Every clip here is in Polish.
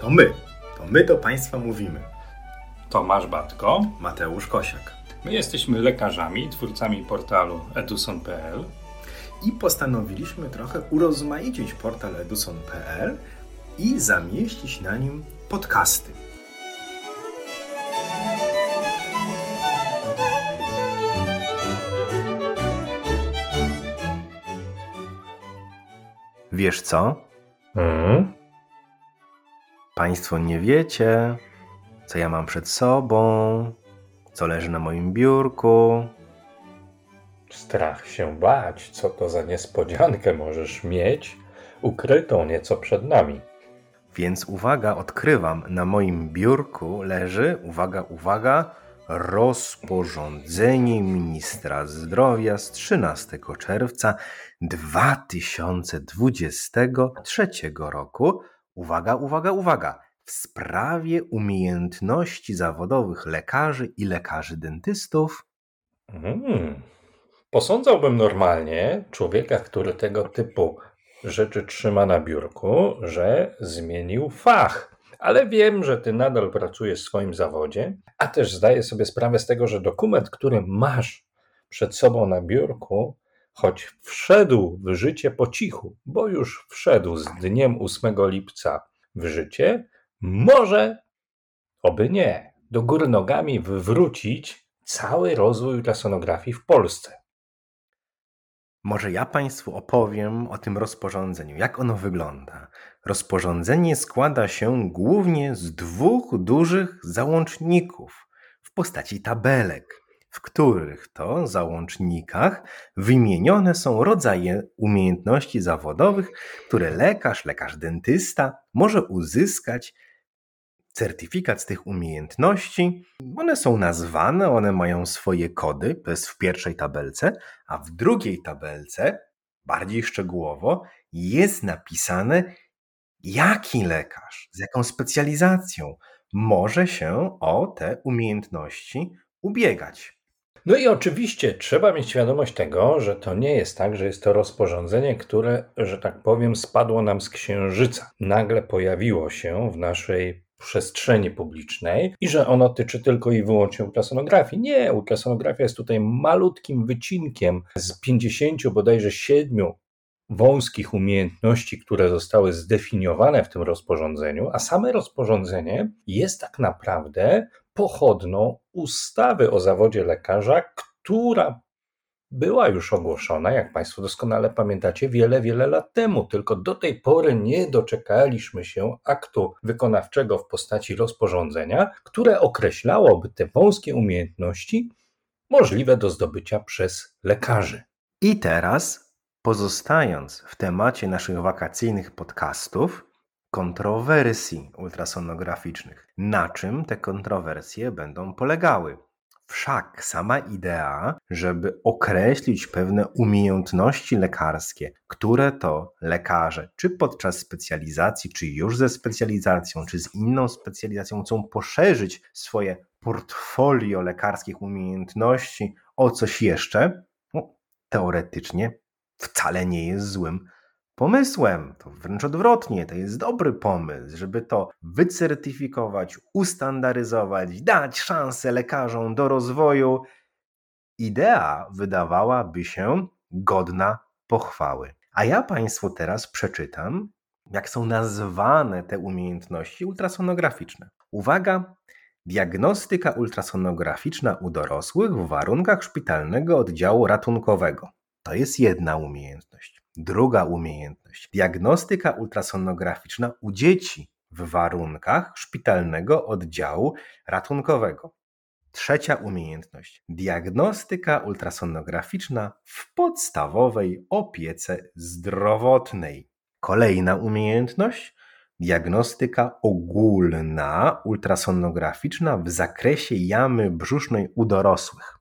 To my. To my do Państwa mówimy. Tomasz Batko. Mateusz Kosiak. My jesteśmy lekarzami, twórcami portalu eduson.pl I postanowiliśmy trochę urozmaicić portal eduson.pl i zamieścić na nim podcasty. Wiesz co? Hmm? Państwo nie wiecie, co ja mam przed sobą, co leży na moim biurku. Strach się bać, co to za niespodziankę możesz mieć, ukrytą nieco przed nami. Więc uwaga, odkrywam, na moim biurku leży, uwaga, uwaga, rozporządzenie ministra zdrowia z 13 czerwca 2023 roku. Uwaga, uwaga, uwaga, w sprawie umiejętności zawodowych lekarzy i lekarzy dentystów. Hmm. Posądzałbym normalnie człowieka, który tego typu rzeczy trzyma na biurku, że zmienił fach. Ale wiem, że ty nadal pracujesz w swoim zawodzie, a też zdaję sobie sprawę z tego, że dokument, który masz przed sobą na biurku, choć wszedł w życie po cichu, bo już wszedł z dniem 8 lipca w życie, może, oby nie, do góry nogami wywrócić cały rozwój ultrasonografii w Polsce. Może ja Państwu opowiem o tym rozporządzeniu, jak ono wygląda. Rozporządzenie składa się głównie z dwóch dużych załączników w postaci tabelek, w których to załącznikach wymienione są rodzaje umiejętności zawodowych, które lekarz, lekarz dentysta może uzyskać certyfikat z tych umiejętności. One są nazwane, one mają swoje kody, to jest w pierwszej tabelce, a w drugiej tabelce, bardziej szczegółowo, jest napisane, jaki lekarz, z jaką specjalizacją może się o te umiejętności ubiegać. No i oczywiście trzeba mieć świadomość tego, że to nie jest tak, że jest to rozporządzenie, które, że tak powiem, spadło nam z księżyca. Nagle pojawiło się w naszej przestrzeni publicznej i że ono tyczy tylko i wyłącznie ultrasonografii. Nie, ultrasonografia jest tutaj malutkim wycinkiem z 50 bodajże 7 wąskich umiejętności, które zostały zdefiniowane w tym rozporządzeniu, a same rozporządzenie jest tak naprawdę pochodną ustawy o zawodzie lekarza, która była już ogłoszona, jak Państwo doskonale pamiętacie, wiele, wiele lat temu. Tylko do tej pory nie doczekaliśmy się aktu wykonawczego w postaci rozporządzenia, które określałoby te wąskie umiejętności możliwe do zdobycia przez lekarzy. I teraz, pozostając w temacie naszych wakacyjnych podcastów, kontrowersji ultrasonograficznych. Na czym te kontrowersje będą polegały? Wszak sama idea, żeby określić pewne umiejętności lekarskie, które to lekarze, czy podczas specjalizacji, czy już ze specjalizacją, czy z inną specjalizacją, chcą poszerzyć swoje portfolio lekarskich umiejętności o coś jeszcze, no, teoretycznie wcale nie jest złym pomysłem. To wręcz odwrotnie, to jest dobry pomysł, żeby to wycertyfikować, ustandaryzować, dać szansę lekarzom do rozwoju. Idea wydawałaby się godna pochwały. A ja Państwu teraz przeczytam, jak są nazwane te umiejętności ultrasonograficzne. Uwaga, diagnostyka ultrasonograficzna u dorosłych w warunkach szpitalnego oddziału ratunkowego. To jest jedna umiejętność. Druga umiejętność. Diagnostyka ultrasonograficzna u dzieci w warunkach szpitalnego oddziału ratunkowego. Trzecia umiejętność. Diagnostyka ultrasonograficzna w podstawowej opiece zdrowotnej. Kolejna umiejętność. Diagnostyka ogólna ultrasonograficzna w zakresie jamy brzusznej u dorosłych.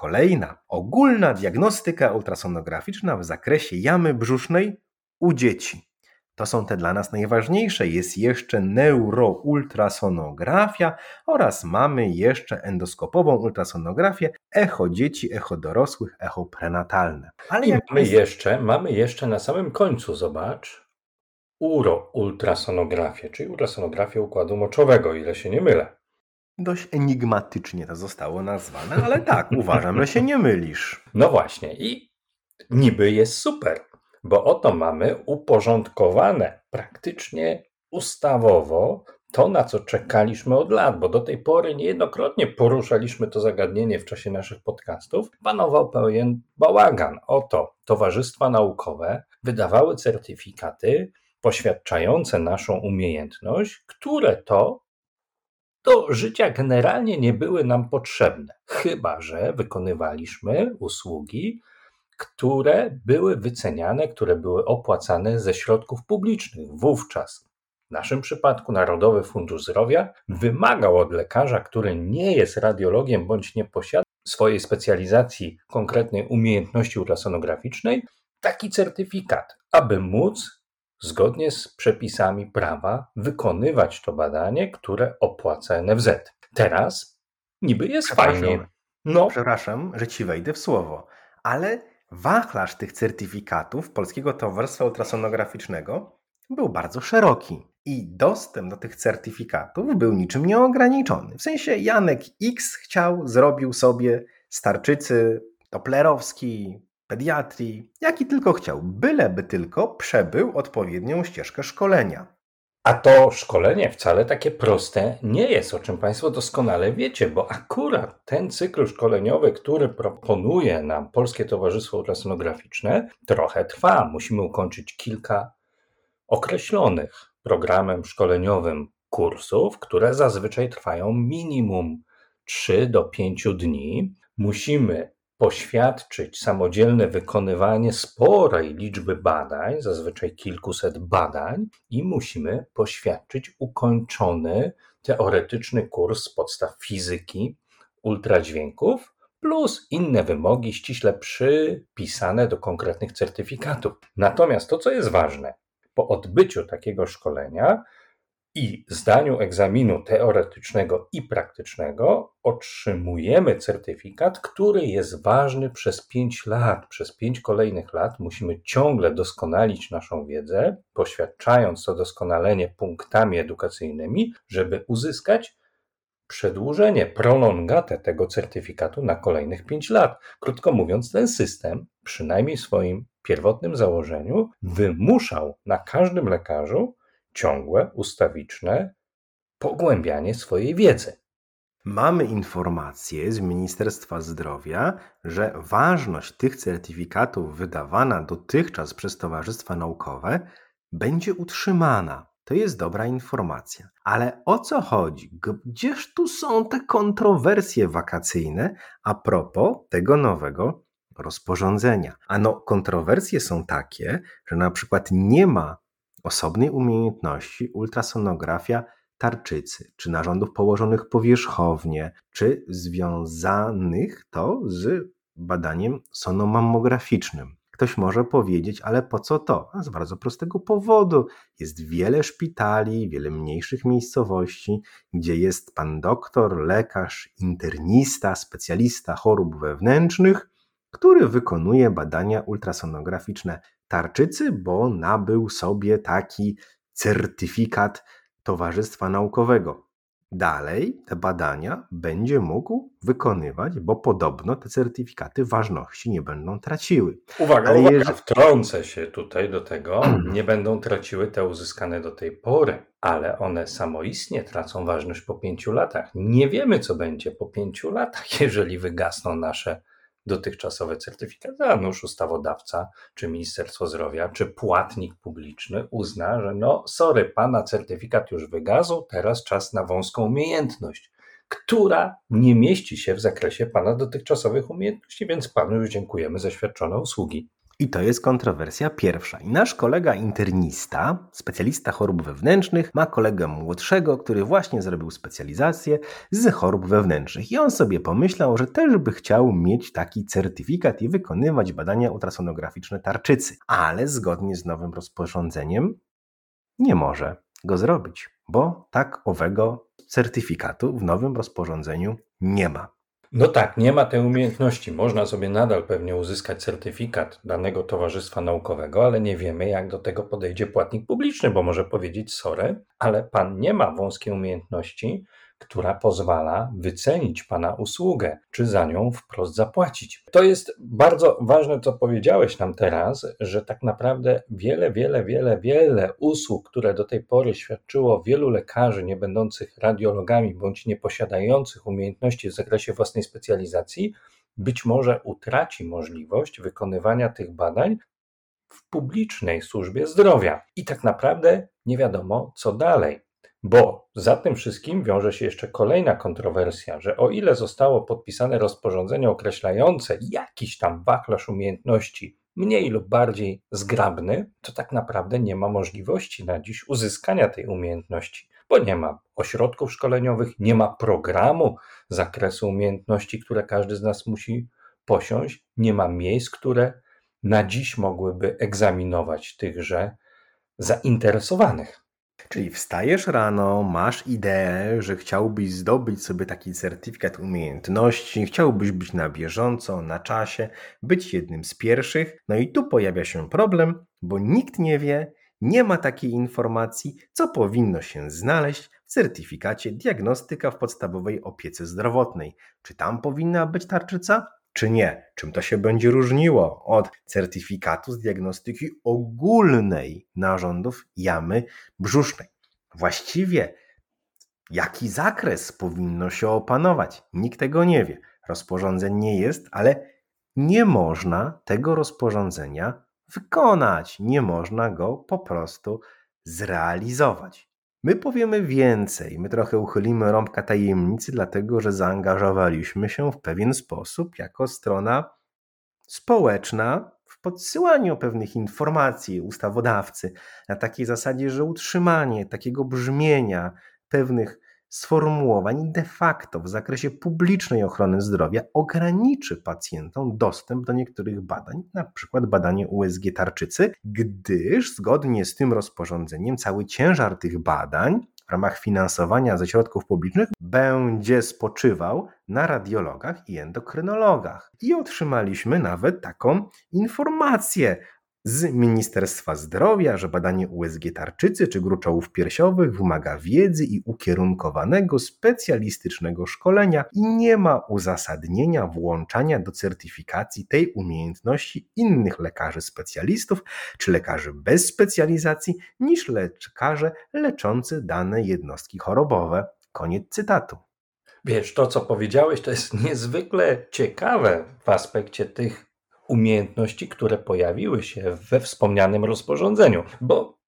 Kolejna ogólna diagnostyka ultrasonograficzna w zakresie jamy brzusznej u dzieci. To są te dla nas najważniejsze. Jest jeszcze neuroultrasonografia oraz mamy jeszcze endoskopową ultrasonografię, echo dzieci, echo dorosłych, echo prenatalne. Ale I mamy, jest... jeszcze, mamy jeszcze na samym końcu, zobacz, uroultrasonografię, czyli ultrasonografię układu moczowego, ile się nie mylę. Dość enigmatycznie to zostało nazwane, ale tak, uważam, że się nie mylisz. No właśnie, i niby jest super, bo oto mamy uporządkowane praktycznie ustawowo to, na co czekaliśmy od lat, bo do tej pory niejednokrotnie poruszaliśmy to zagadnienie w czasie naszych podcastów, panował pewien bałagan. Oto towarzystwa naukowe wydawały certyfikaty poświadczające naszą umiejętność, które to do życia generalnie nie były nam potrzebne, chyba że wykonywaliśmy usługi, które były wyceniane, które były opłacane ze środków publicznych. Wówczas w naszym przypadku Narodowy Fundusz Zdrowia wymagał od lekarza, który nie jest radiologiem bądź nie posiada swojej specjalizacji konkretnej umiejętności ultrasonograficznej, taki certyfikat, aby móc zgodnie z przepisami prawa wykonywać to badanie, które opłaca NFZ. Teraz niby jest fajnie. No. Przepraszam, że ci wejdę w słowo, ale wachlarz tych certyfikatów Polskiego Towarzystwa Ultrasonograficznego był bardzo szeroki i dostęp do tych certyfikatów był niczym nieograniczony. W sensie Janek X chciał, zrobił sobie starczycy Toplerowski, pediatrii, jaki tylko chciał, byleby tylko przebył odpowiednią ścieżkę szkolenia. A to szkolenie wcale takie proste nie jest, o czym Państwo doskonale wiecie, bo akurat ten cykl szkoleniowy, który proponuje nam Polskie Towarzystwo Ultrasonograficzne, trochę trwa. Musimy ukończyć kilka określonych programem szkoleniowym kursów, które zazwyczaj trwają minimum 3 do 5 dni. Musimy poświadczyć samodzielne wykonywanie sporej liczby badań, zazwyczaj kilkuset badań, i musimy poświadczyć ukończony teoretyczny kurs podstaw fizyki, ultradźwięków, plus inne wymogi ściśle przypisane do konkretnych certyfikatów. Natomiast to, co jest ważne, po odbyciu takiego szkolenia i zdaniu egzaminu teoretycznego i praktycznego otrzymujemy certyfikat, który jest ważny przez 5 lat. Przez 5 kolejnych lat musimy ciągle doskonalić naszą wiedzę, poświadczając to doskonalenie punktami edukacyjnymi, żeby uzyskać przedłużenie, prolongatę tego certyfikatu na kolejnych 5 lat. Krótko mówiąc, ten system, przynajmniej w swoim pierwotnym założeniu, wymuszał na każdym lekarzu ciągłe, ustawiczne pogłębianie swojej wiedzy. Mamy informacje z Ministerstwa Zdrowia, że ważność tych certyfikatów wydawana dotychczas przez towarzystwa naukowe będzie utrzymana. To jest dobra informacja. Ale o co chodzi? Gdzież tu są te kontrowersje wakacyjne a propos tego nowego rozporządzenia? Ano, kontrowersje są takie, że na przykład nie ma osobnej umiejętności ultrasonografia tarczycy, czy narządów położonych powierzchownie, czy związanych to z badaniem sonomammograficznym. Ktoś może powiedzieć, ale po co to? A z bardzo prostego powodu. Jest wiele szpitali, wiele mniejszych miejscowości, gdzie jest pan doktor, lekarz, internista, specjalista chorób wewnętrznych, który wykonuje badania ultrasonograficzne tarczycy, bo nabył sobie taki certyfikat Towarzystwa Naukowego. Dalej te badania będzie mógł wykonywać, bo podobno te certyfikaty ważności nie będą traciły. Uwaga, Ale uwaga jeżeli... wtrącę się tutaj do tego. Nie będą traciły te uzyskane do tej pory, ale one samoistnie tracą ważność po pięciu latach. Nie wiemy, co będzie po pięciu latach, jeżeli wygasną nasze dotychczasowe certyfikaty, a nuż ustawodawca, czy Ministerstwo Zdrowia, czy płatnik publiczny uzna, że no sorry, pana certyfikat już wygasł, teraz czas na wąską umiejętność, która nie mieści się w zakresie pana dotychczasowych umiejętności, więc panu już dziękujemy za świadczone usługi. I to jest kontrowersja pierwsza. I nasz kolega internista, specjalista chorób wewnętrznych, ma kolegę młodszego, który właśnie zrobił specjalizację z chorób wewnętrznych. I on sobie pomyślał, że też by chciał mieć taki certyfikat i wykonywać badania ultrasonograficzne tarczycy. Ale zgodnie z nowym rozporządzeniem nie może go zrobić, bo tak owego certyfikatu w nowym rozporządzeniu nie ma. No tak, nie ma tej umiejętności. Można sobie nadal pewnie uzyskać certyfikat danego towarzystwa naukowego, ale nie wiemy, jak do tego podejdzie płatnik publiczny, bo może powiedzieć sorry, ale pan nie ma wąskiej umiejętności, która pozwala wycenić Pana usługę, czy za nią wprost zapłacić. To jest bardzo ważne, co powiedziałeś nam teraz, że tak naprawdę wiele, wiele, wiele, wiele usług, które do tej pory świadczyło wielu lekarzy nie będących radiologami bądź nie posiadających umiejętności w zakresie własnej specjalizacji, być może utraci możliwość wykonywania tych badań w publicznej służbie zdrowia. I tak naprawdę nie wiadomo, co dalej. Bo za tym wszystkim wiąże się jeszcze kolejna kontrowersja, że o ile zostało podpisane rozporządzenie określające jakiś tam wachlarz umiejętności, mniej lub bardziej zgrabny, to tak naprawdę nie ma możliwości na dziś uzyskania tej umiejętności, bo nie ma ośrodków szkoleniowych, nie ma programu zakresu umiejętności, które każdy z nas musi posiąść, nie ma miejsc, które na dziś mogłyby egzaminować tychże zainteresowanych. Czyli wstajesz rano, masz ideę, że chciałbyś zdobyć sobie taki certyfikat umiejętności, chciałbyś być na bieżąco, na czasie, być jednym z pierwszych. No i tu pojawia się problem, bo nikt nie wie, nie ma takiej informacji, co powinno się znaleźć w certyfikacie diagnostyka w podstawowej opiece zdrowotnej. Czy tam powinna być tarczyca? Czy nie? Czym to się będzie różniło od certyfikatu z diagnostyki ogólnej narządów jamy brzusznej? Właściwie jaki zakres powinno się opanować? Nikt tego nie wie. Rozporządzeń nie jest, ale nie można tego rozporządzenia wykonać. Nie można go po prostu zrealizować. My powiemy więcej, my trochę uchylimy rąbka tajemnicy, dlatego że zaangażowaliśmy się w pewien sposób jako strona społeczna w podsyłaniu pewnych informacji ustawodawcy na takiej zasadzie, że utrzymanie takiego brzmienia pewnych sformułowań de facto w zakresie publicznej ochrony zdrowia ograniczy pacjentom dostęp do niektórych badań, przykład badanie USG tarczycy, gdyż zgodnie z tym rozporządzeniem cały ciężar tych badań w ramach finansowania ze środków publicznych będzie spoczywał na radiologach i endokrynologach. I otrzymaliśmy nawet taką informację z Ministerstwa Zdrowia, że badanie USG tarczycy czy gruczołów piersiowych wymaga wiedzy i ukierunkowanego specjalistycznego szkolenia i nie ma uzasadnienia włączania do certyfikacji tej umiejętności innych lekarzy specjalistów czy lekarzy bez specjalizacji niż lekarze leczący dane jednostki chorobowe. Koniec cytatu. Wiesz, to co powiedziałeś, to jest niezwykle ciekawe w aspekcie tych umiejętności, które pojawiły się we wspomnianym rozporządzeniu, bo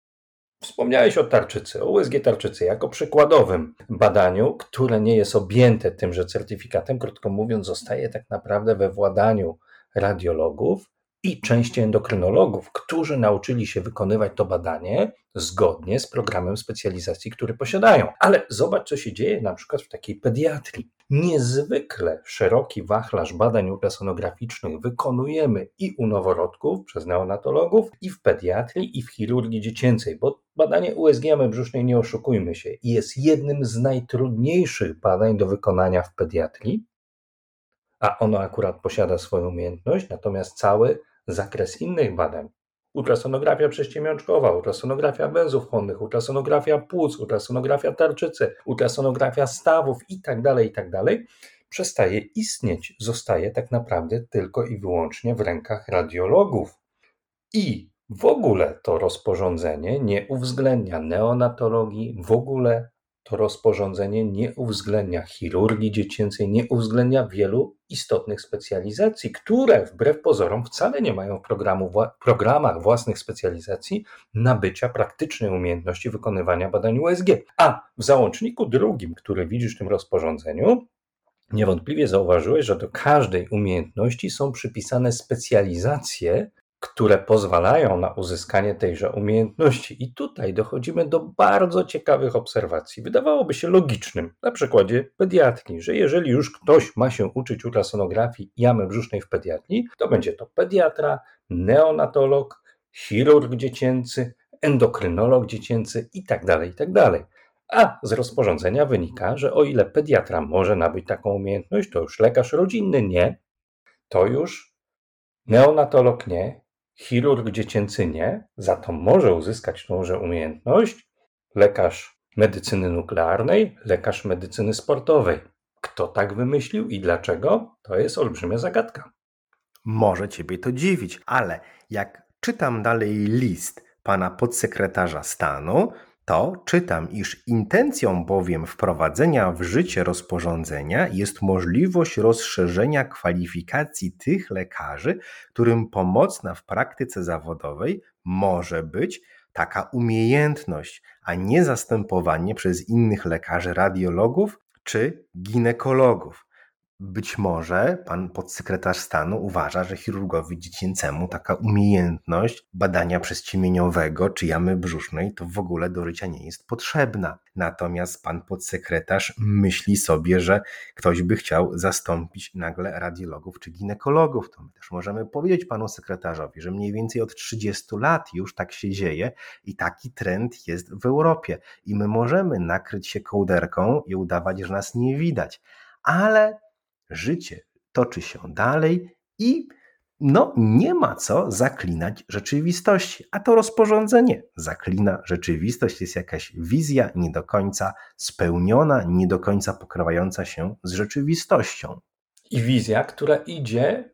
Wspomniałeś o tarczycy, o USG tarczycy jako przykładowym badaniu, które nie jest objęte tymże certyfikatem, krótko mówiąc, zostaje tak naprawdę we władaniu radiologów i części endokrynologów, którzy nauczyli się wykonywać to badanie zgodnie z programem specjalizacji, który posiadają. Ale zobacz, co się dzieje na przykład w takiej pediatrii. Niezwykle szeroki wachlarz badań ultrasonograficznych wykonujemy i u noworodków przez neonatologów, i w pediatrii, i w chirurgii dziecięcej, bo badanie USG jamy brzusznej, nie oszukujmy się, jest jednym z najtrudniejszych badań do wykonania w pediatrii, a ono akurat posiada swoją umiejętność, natomiast cały zakres innych badań, ultrasonografia prześciemiączkowa, ultrasonografia węzłów chłonnych, ultrasonografia płuc, ultrasonografia tarczycy, ultrasonografia stawów itd., tak itd., tak przestaje istnieć, zostaje tak naprawdę tylko i wyłącznie w rękach radiologów. I w ogóle to rozporządzenie nie uwzględnia neonatologii, w ogóle to rozporządzenie nie uwzględnia chirurgii dziecięcej, nie uwzględnia wielu istotnych specjalizacji, które wbrew pozorom wcale nie mają w programu, programach własnych specjalizacji nabycia praktycznej umiejętności wykonywania badań USG. A w załączniku drugim, który widzisz w tym rozporządzeniu, niewątpliwie zauważyłeś, że do każdej umiejętności są przypisane specjalizacje, które pozwalają na uzyskanie tejże umiejętności. I tutaj dochodzimy do bardzo ciekawych obserwacji. Wydawałoby się logicznym, na przykładzie pediatrii, że jeżeli już ktoś ma się uczyć ultrasonografii jamy brzusznej w pediatrii, to będzie to pediatra, neonatolog, chirurg dziecięcy, endokrynolog dziecięcy itd., tak itd. Tak A z rozporządzenia wynika, że o ile pediatra może nabyć taką umiejętność, to już lekarz rodzinny nie, to już neonatolog nie, chirurg dziecięcy nie, za to może uzyskać tąże umiejętność lekarz medycyny nuklearnej, lekarz medycyny sportowej. Kto tak wymyślił i dlaczego? To jest olbrzymia zagadka. Może ciebie to dziwić, ale jak czytam dalej list pana podsekretarza stanu, to czytam, iż intencją bowiem wprowadzenia w życie rozporządzenia jest możliwość rozszerzenia kwalifikacji tych lekarzy, którym pomocna w praktyce zawodowej może być taka umiejętność, a nie zastępowanie przez innych lekarzy, radiologów czy ginekologów. Być może pan podsekretarz stanu uważa, że chirurgowi dziecięcemu taka umiejętność badania przezciemieniowego czy jamy brzusznej to w ogóle do życia nie jest potrzebna. Natomiast pan podsekretarz myśli sobie, że ktoś by chciał zastąpić nagle radiologów czy ginekologów. To my też możemy powiedzieć panu sekretarzowi, że mniej więcej od 30 lat już tak się dzieje i taki trend jest w Europie. I my możemy nakryć się kołderką i udawać, że nas nie widać. Ale życie toczy się dalej i no nie ma co zaklinać rzeczywistości, a to rozporządzenie zaklina rzeczywistość, jest jakaś wizja nie do końca spełniona, nie do końca pokrywająca się z rzeczywistością. I wizja, która idzie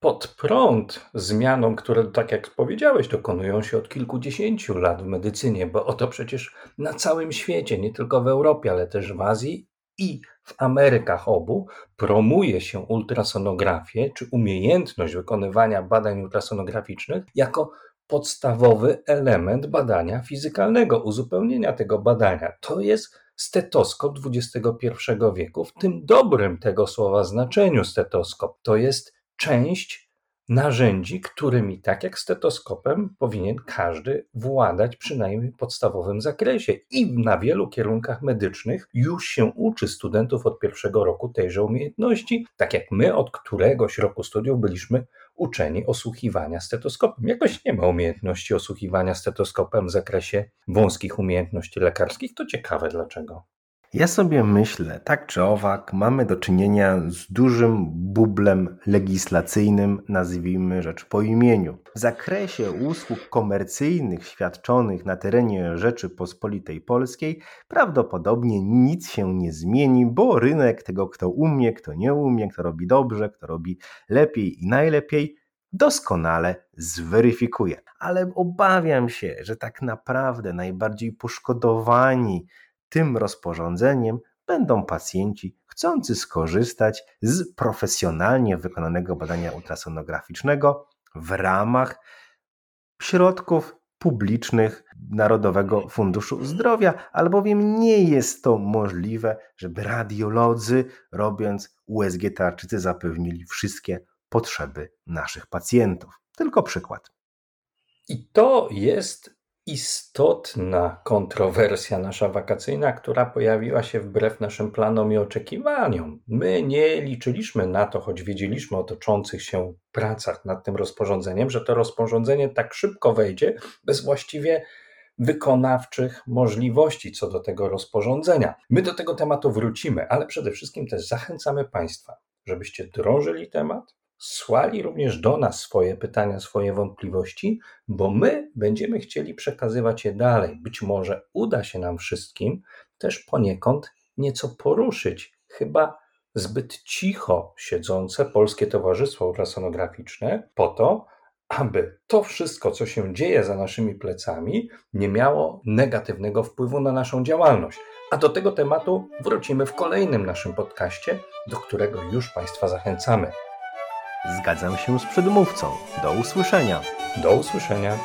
pod prąd zmianom, które, tak jak powiedziałeś, dokonują się od kilkudziesięciu lat w medycynie, bo oto przecież na całym świecie, nie tylko w Europie, ale też w Azji i w Amerykach obu promuje się ultrasonografię czy umiejętność wykonywania badań ultrasonograficznych jako podstawowy element badania fizykalnego, uzupełnienia tego badania. To jest stetoskop XXI wieku, w tym dobrym tego słowa znaczeniu stetoskop. To jest część narzędzi, którymi, tak jak stetoskopem, powinien każdy władać przynajmniej w podstawowym zakresie. I na wielu kierunkach medycznych już się uczy studentów od pierwszego roku tejże umiejętności, tak jak my od któregoś roku studiów byliśmy uczeni osłuchiwania stetoskopem. Jakoś nie ma umiejętności osłuchiwania stetoskopem w zakresie wąskich umiejętności lekarskich. To ciekawe dlaczego. Ja sobie myślę, tak czy owak, mamy do czynienia z dużym bublem legislacyjnym, nazwijmy rzecz po imieniu. W zakresie usług komercyjnych świadczonych na terenie Rzeczypospolitej Polskiej prawdopodobnie nic się nie zmieni, bo rynek tego, kto umie, kto nie umie, kto robi dobrze, kto robi lepiej i najlepiej, doskonale zweryfikuje. Ale obawiam się, że tak naprawdę najbardziej poszkodowani tym rozporządzeniem będą pacjenci chcący skorzystać z profesjonalnie wykonanego badania ultrasonograficznego w ramach środków publicznych Narodowego Funduszu Zdrowia, albowiem nie jest to możliwe, żeby radiolodzy, robiąc USG tarczycy, zapewnili wszystkie potrzeby naszych pacjentów. Tylko przykład. I to jest istotna kontrowersja nasza wakacyjna, która pojawiła się wbrew naszym planom i oczekiwaniom. My nie liczyliśmy na to, choć wiedzieliśmy o toczących się pracach nad tym rozporządzeniem, że to rozporządzenie tak szybko wejdzie bez właściwie wykonawczych możliwości co do tego rozporządzenia. My do tego tematu wrócimy, ale przede wszystkim też zachęcamy Państwa, żebyście drążyli temat, Słali również do nas swoje pytania, swoje wątpliwości, bo my będziemy chcieli przekazywać je dalej. Być może uda się nam wszystkim też poniekąd nieco poruszyć, chyba zbyt cicho siedzące Polskie Towarzystwo Ultrasonograficzne, po to, aby to wszystko, co się dzieje za naszymi plecami, nie miało negatywnego wpływu na naszą działalność. A do tego tematu wrócimy w kolejnym naszym podcaście, do którego już Państwa zachęcamy. Zgadzam się z przedmówcą. Do usłyszenia. Do usłyszenia.